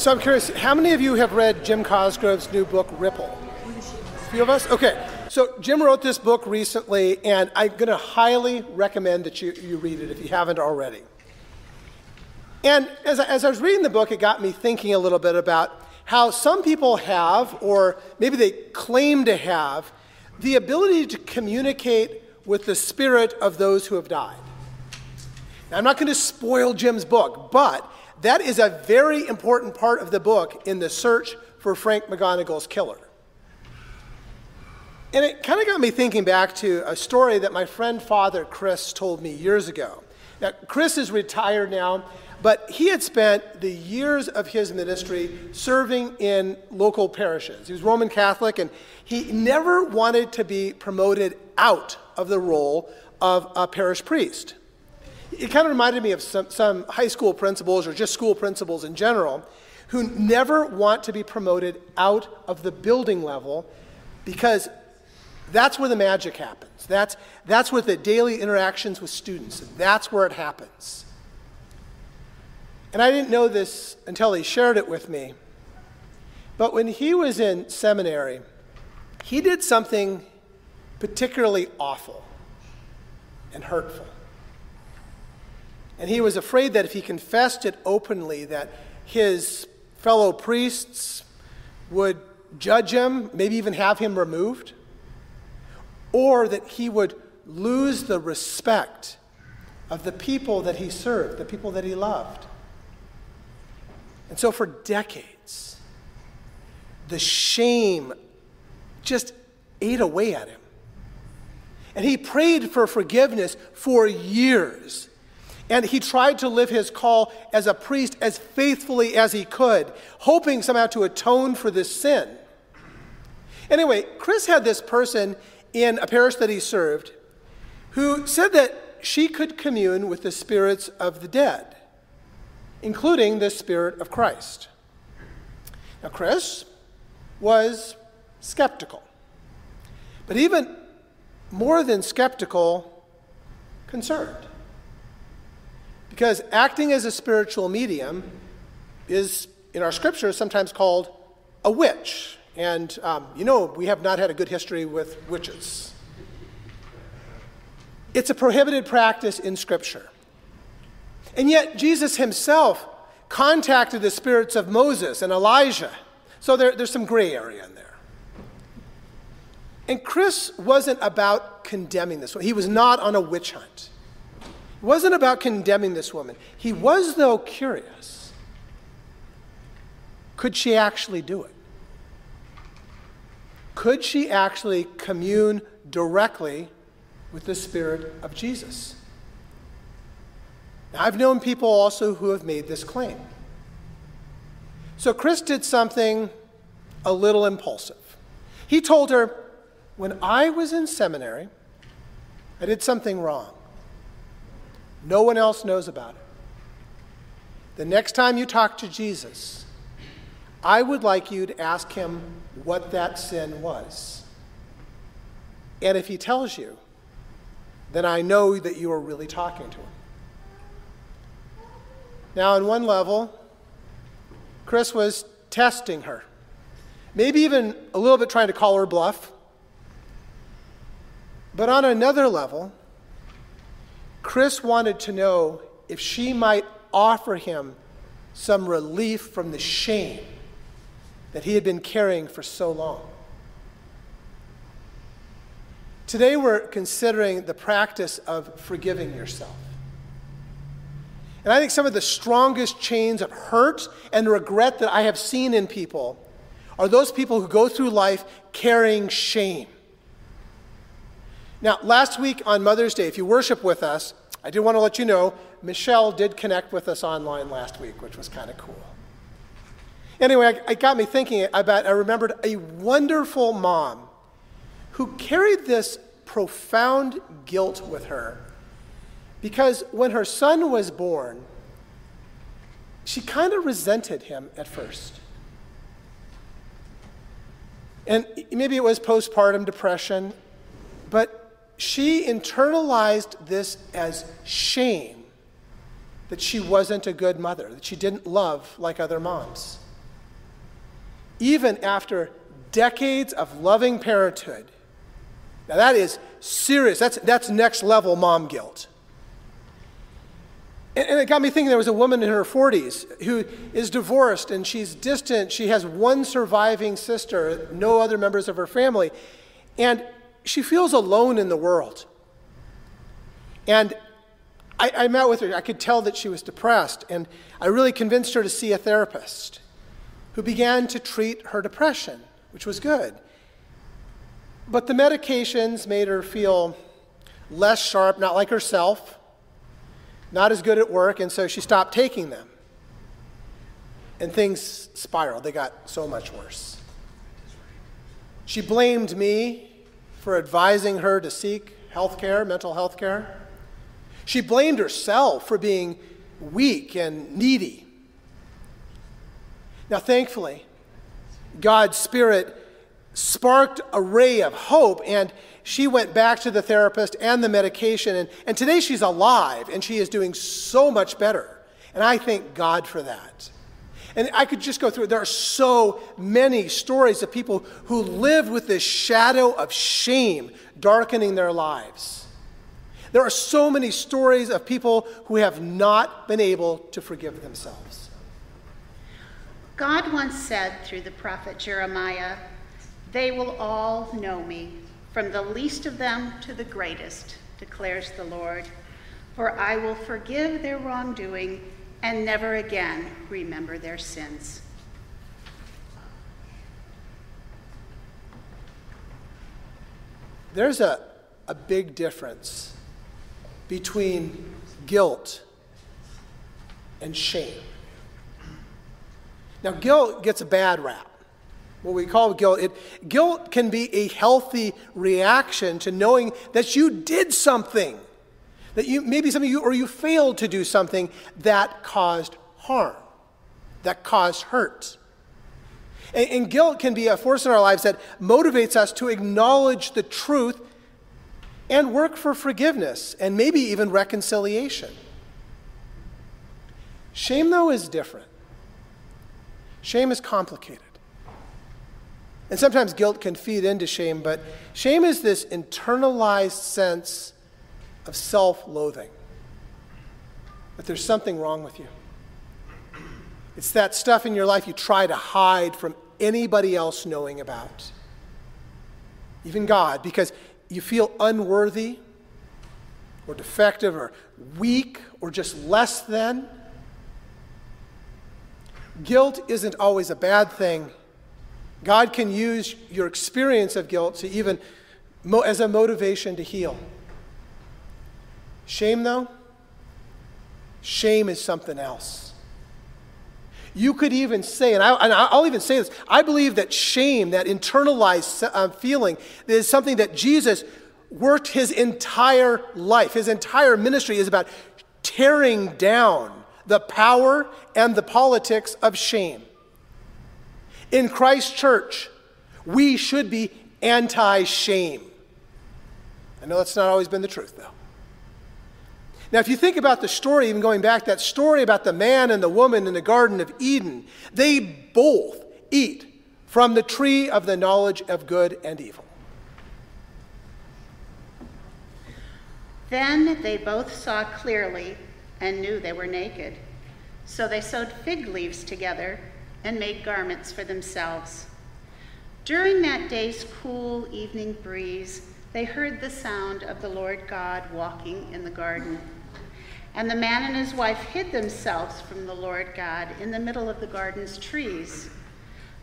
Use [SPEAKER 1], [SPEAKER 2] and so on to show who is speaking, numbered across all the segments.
[SPEAKER 1] So I'm curious, how many of you have read Jim Cosgrove's new book, Ripple? A few of us? Okay. So Jim wrote this book recently, and I'm going to highly recommend that you, you read it if you haven't already. And as I, as I was reading the book, it got me thinking a little bit about how some people have, or maybe they claim to have, the ability to communicate with the spirit of those who have died. Now, I'm not going to spoil Jim's book, but that is a very important part of the book in the search for Frank McGonigal's killer. And it kind of got me thinking back to a story that my friend Father Chris told me years ago. Now, Chris is retired now, but he had spent the years of his ministry serving in local parishes. He was Roman Catholic, and he never wanted to be promoted out of the role of a parish priest. It kind of reminded me of some, some high school principals or just school principals in general who never want to be promoted out of the building level because that's where the magic happens. That's, that's where the daily interactions with students, that's where it happens. And I didn't know this until he shared it with me. But when he was in seminary, he did something particularly awful and hurtful. And he was afraid that if he confessed it openly, that his fellow priests would judge him, maybe even have him removed, or that he would lose the respect of the people that he served, the people that he loved. And so for decades, the shame just ate away at him. And he prayed for forgiveness for years. And he tried to live his call as a priest as faithfully as he could, hoping somehow to atone for this sin. Anyway, Chris had this person in a parish that he served who said that she could commune with the spirits of the dead, including the spirit of Christ. Now, Chris was skeptical, but even more than skeptical, concerned. Because acting as a spiritual medium is, in our scripture, sometimes called a witch. And um, you know, we have not had a good history with witches. It's a prohibited practice in Scripture. And yet, Jesus himself contacted the spirits of Moses and Elijah. So there, there's some gray area in there. And Chris wasn't about condemning this one. He was not on a witch hunt. Wasn't about condemning this woman. He was, though, curious. Could she actually do it? Could she actually commune directly with the Spirit of Jesus? Now, I've known people also who have made this claim. So Chris did something a little impulsive. He told her, When I was in seminary, I did something wrong. No one else knows about it. The next time you talk to Jesus, I would like you to ask him what that sin was. And if he tells you, then I know that you are really talking to him. Now, on one level, Chris was testing her, maybe even a little bit trying to call her bluff. But on another level, Chris wanted to know if she might offer him some relief from the shame that he had been carrying for so long. Today, we're considering the practice of forgiving yourself. And I think some of the strongest chains of hurt and regret that I have seen in people are those people who go through life carrying shame. Now, last week on Mother's Day, if you worship with us, I did want to let you know Michelle did connect with us online last week, which was kind of cool. Anyway, it got me thinking about, I remembered a wonderful mom who carried this profound guilt with her because when her son was born, she kind of resented him at first. And maybe it was postpartum depression, but she internalized this as shame that she wasn't a good mother, that she didn't love like other moms. even after decades of loving parenthood. Now, that is serious. That's, that's next level mom guilt. And, and it got me thinking there was a woman in her 40s who is divorced and she's distant. She has one surviving sister, no other members of her family. And she feels alone in the world. And I, I, met with her. I could tell that she was depressed. And I really convinced her to see a therapist who began to treat her depression, which was good. But the medications made her feel less sharp, not like herself, not as good at work, and so she stopped taking them. And things spiraled. They got so much worse. She blamed me for advising her to seek health care, mental health care. She blamed herself for being weak and needy. Now, thankfully, God's Spirit sparked a ray of hope, and she went back to the therapist and the medication. And, and today she's alive, and she is doing so much better. And I thank God for that. And I could just go through. There are so many stories of people who live with this shadow of shame darkening their lives. There are so many stories of people who have not been able to forgive themselves.
[SPEAKER 2] God once said through the prophet Jeremiah, They will all know me, from the least of them to the greatest, declares the Lord. For I will forgive their wrongdoing and never again remember their sins.
[SPEAKER 1] There's a, a big difference between guilt and shame. Now, guilt gets a bad rap. What we call guilt, it, guilt can be a healthy reaction to knowing that you did something, that you maybe something you or you failed to do something that caused harm, that caused hurt. And, and guilt can be a force in our lives that motivates us to acknowledge the truth and work for forgiveness and maybe even reconciliation. Shame, though, is different. Shame is complicated. And sometimes guilt can feed into shame, but shame is this internalized sense of self loathing that there's something wrong with you. It's that stuff in your life you try to hide from anybody else knowing about, even God, because you feel unworthy or defective or weak or just less than. Guilt isn't always a bad thing. God can use your experience of guilt to even as a motivation to heal. Shame, though, shame is something else. You could even say, and, I, will even say this I believe that shame, that internalized uh, feeling, is something that Jesus worked his entire life. His entire ministry is about tearing down the power and the politics of shame. In Christ Church, we should be anti shame. I know that's not always been the truth, though. Now, if you think about the story, even going back, that story about the man and the woman in the Garden of Eden, they both eat from the tree of the knowledge of good and evil.
[SPEAKER 2] Then they both saw clearly and knew they were naked. So they sewed fig leaves together and made garments for themselves. During that day's cool evening breeze, they heard the sound of the Lord God walking in the garden. And the man and his wife hid themselves from the Lord God in the middle of the garden's trees.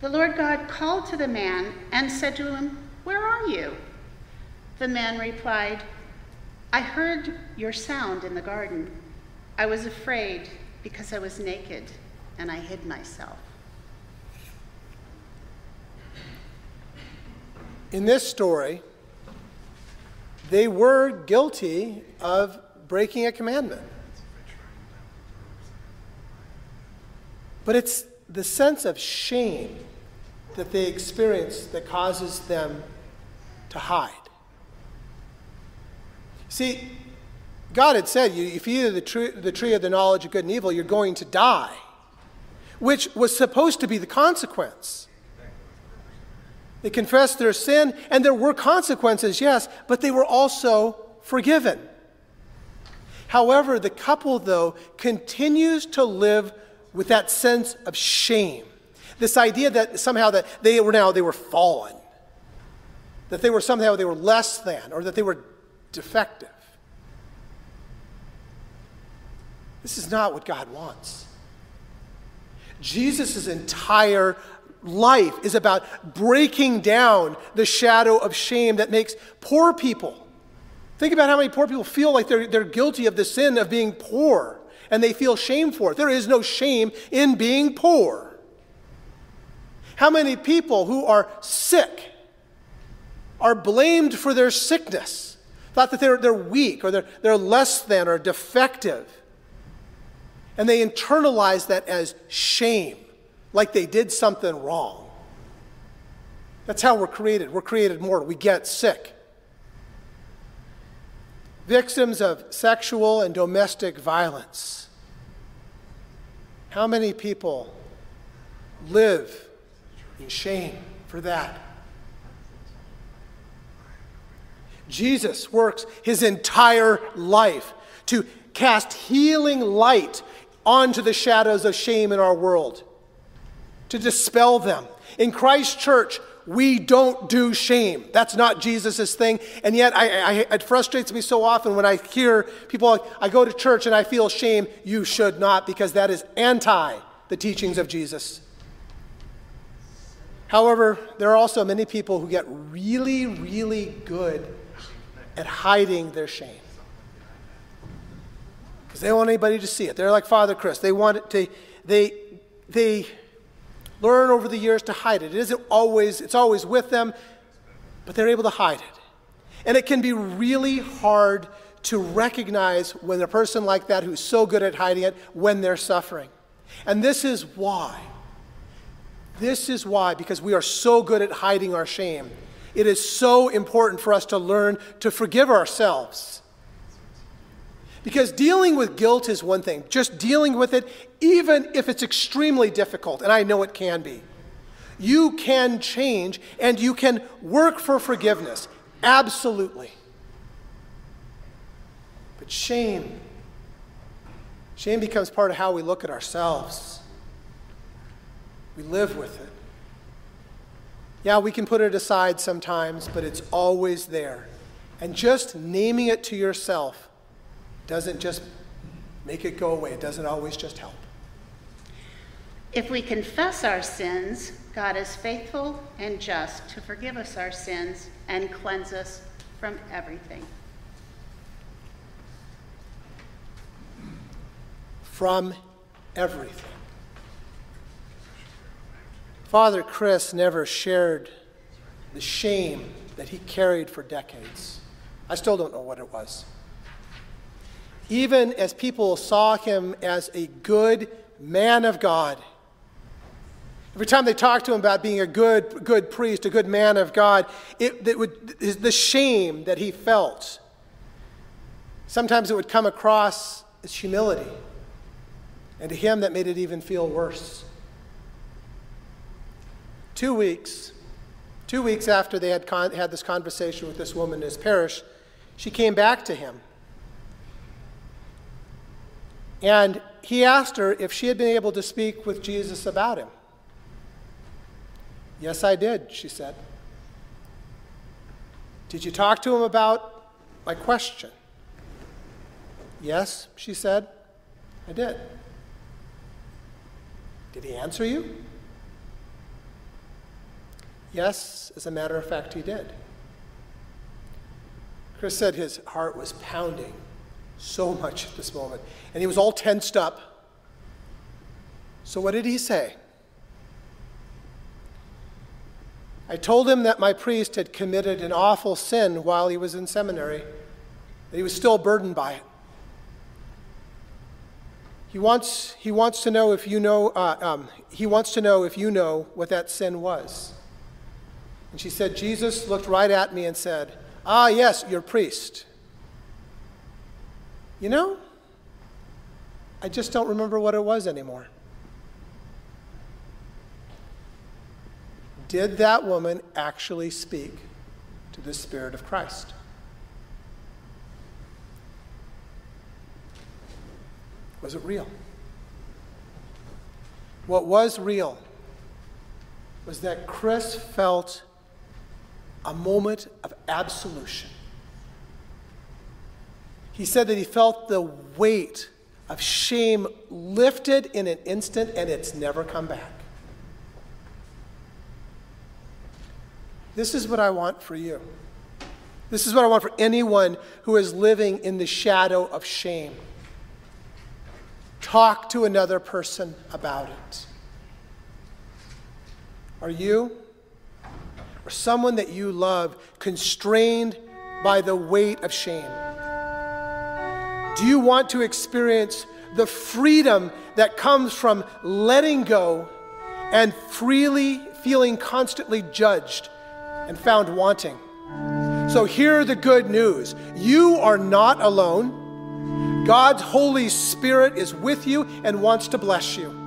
[SPEAKER 2] The Lord God called to the man and said to him, Where are you? The man replied, I heard your sound in the garden. I was afraid because I was naked and I hid myself.
[SPEAKER 1] In this story, they were guilty of breaking a commandment. But it's the sense of shame that they experience that causes them to hide. See, God had said, if you eat the tree, the tree of the knowledge of good and evil, you're going to die, which was supposed to be the consequence. They confessed their sin, and there were consequences, yes, but they were also forgiven. However, the couple, though, continues to live with that sense of shame. This idea that somehow that they were now they were fallen. That they were somehow they were less than or that they were defective. This is not what God wants. Jesus' entire life is about breaking down the shadow of shame that makes poor people. Think about how many poor people feel like they're, they're guilty of the sin of being poor and they feel shame for it. There is no shame in being poor. How many people who are sick are blamed for their sickness, thought that they're, they're weak or they're, they're less than or defective? And they internalize that as shame like they did something wrong. That's how we're created. We're created mortal. We get sick. Victims of sexual and domestic violence. How many people live in shame for that? Jesus works his entire life to cast healing light onto the shadows of shame in our world to dispel them. In Christ's Church, we don't do shame. That's not Jesus' thing. And yet, I, I, it frustrates me so often when I hear people, I go to church and I feel shame. You should not, because that is anti the teachings of Jesus. However, there are also many people who get really, really good at hiding their shame. Because they don't want anybody to see it. They're like Father Chris. They want it to, they, they, learn over the years to hide it. It isn't always, it's always with them, but they're able to hide it. And it can be really hard to recognize when a person like that who's so good at hiding it when they're suffering. And this is why. This is why, because we are so good at hiding our shame, it is so important for us to learn to forgive ourselves because dealing with guilt is one thing, just dealing with it, even if it's extremely difficult, and I know it can be. You can change and you can work for forgiveness. Absolutely. But shame, shame becomes part of how we look at ourselves. We live with it. Yeah, we can put it aside sometimes, but it's always there. And just naming it to yourself doesn't just make it go away, it doesn't always just help.
[SPEAKER 2] If we confess our sins, God is faithful and just to forgive us our sins and cleanse us from everything.
[SPEAKER 1] From everything. Father Chris never shared the shame that he carried for decades. I still don't know what it was even as people saw him as a good man of God. Every time they talked to him about being a good, good priest, a good man of God, it, it would, the shame that he felt, sometimes it would come across as humility. And to him, that made it even feel worse. Two weeks, two weeks after they had con- had this conversation with this woman in his parish, she came back to him and he asked her if she had been able to speak with Jesus about him. Yes, I did, she said. Did you talk to him about my question? Yes, she said. I did. Did he answer you? Yes, as a matter of fact, he did. Chris said his heart was pounding so much at this moment. And he was all tensed up. So, what did he say? I told him that my priest had committed an awful sin while he was in seminary, that he was still burdened by it. He wants, he wants to know if you know, uh, um, he wants to know if you know what that sin was. And she said, Jesus looked right at me and said, Ah, yes, your priest. You know, I just don't remember what it was anymore. Did that woman actually speak to the Spirit of Christ? Was it real? What was real was that Chris felt a moment of absolution. He said that he felt the weight of shame lifted in an instant and it's never come back. This is what I want for you. This is what I want for anyone who is living in the shadow of shame. Talk to another person about it. Are you or someone that you love constrained by the weight of shame? Do you want to experience the freedom that comes from letting go and freely feeling constantly judged and found wanting? So, hear the good news you are not alone. God's Holy Spirit is with you and wants to bless you.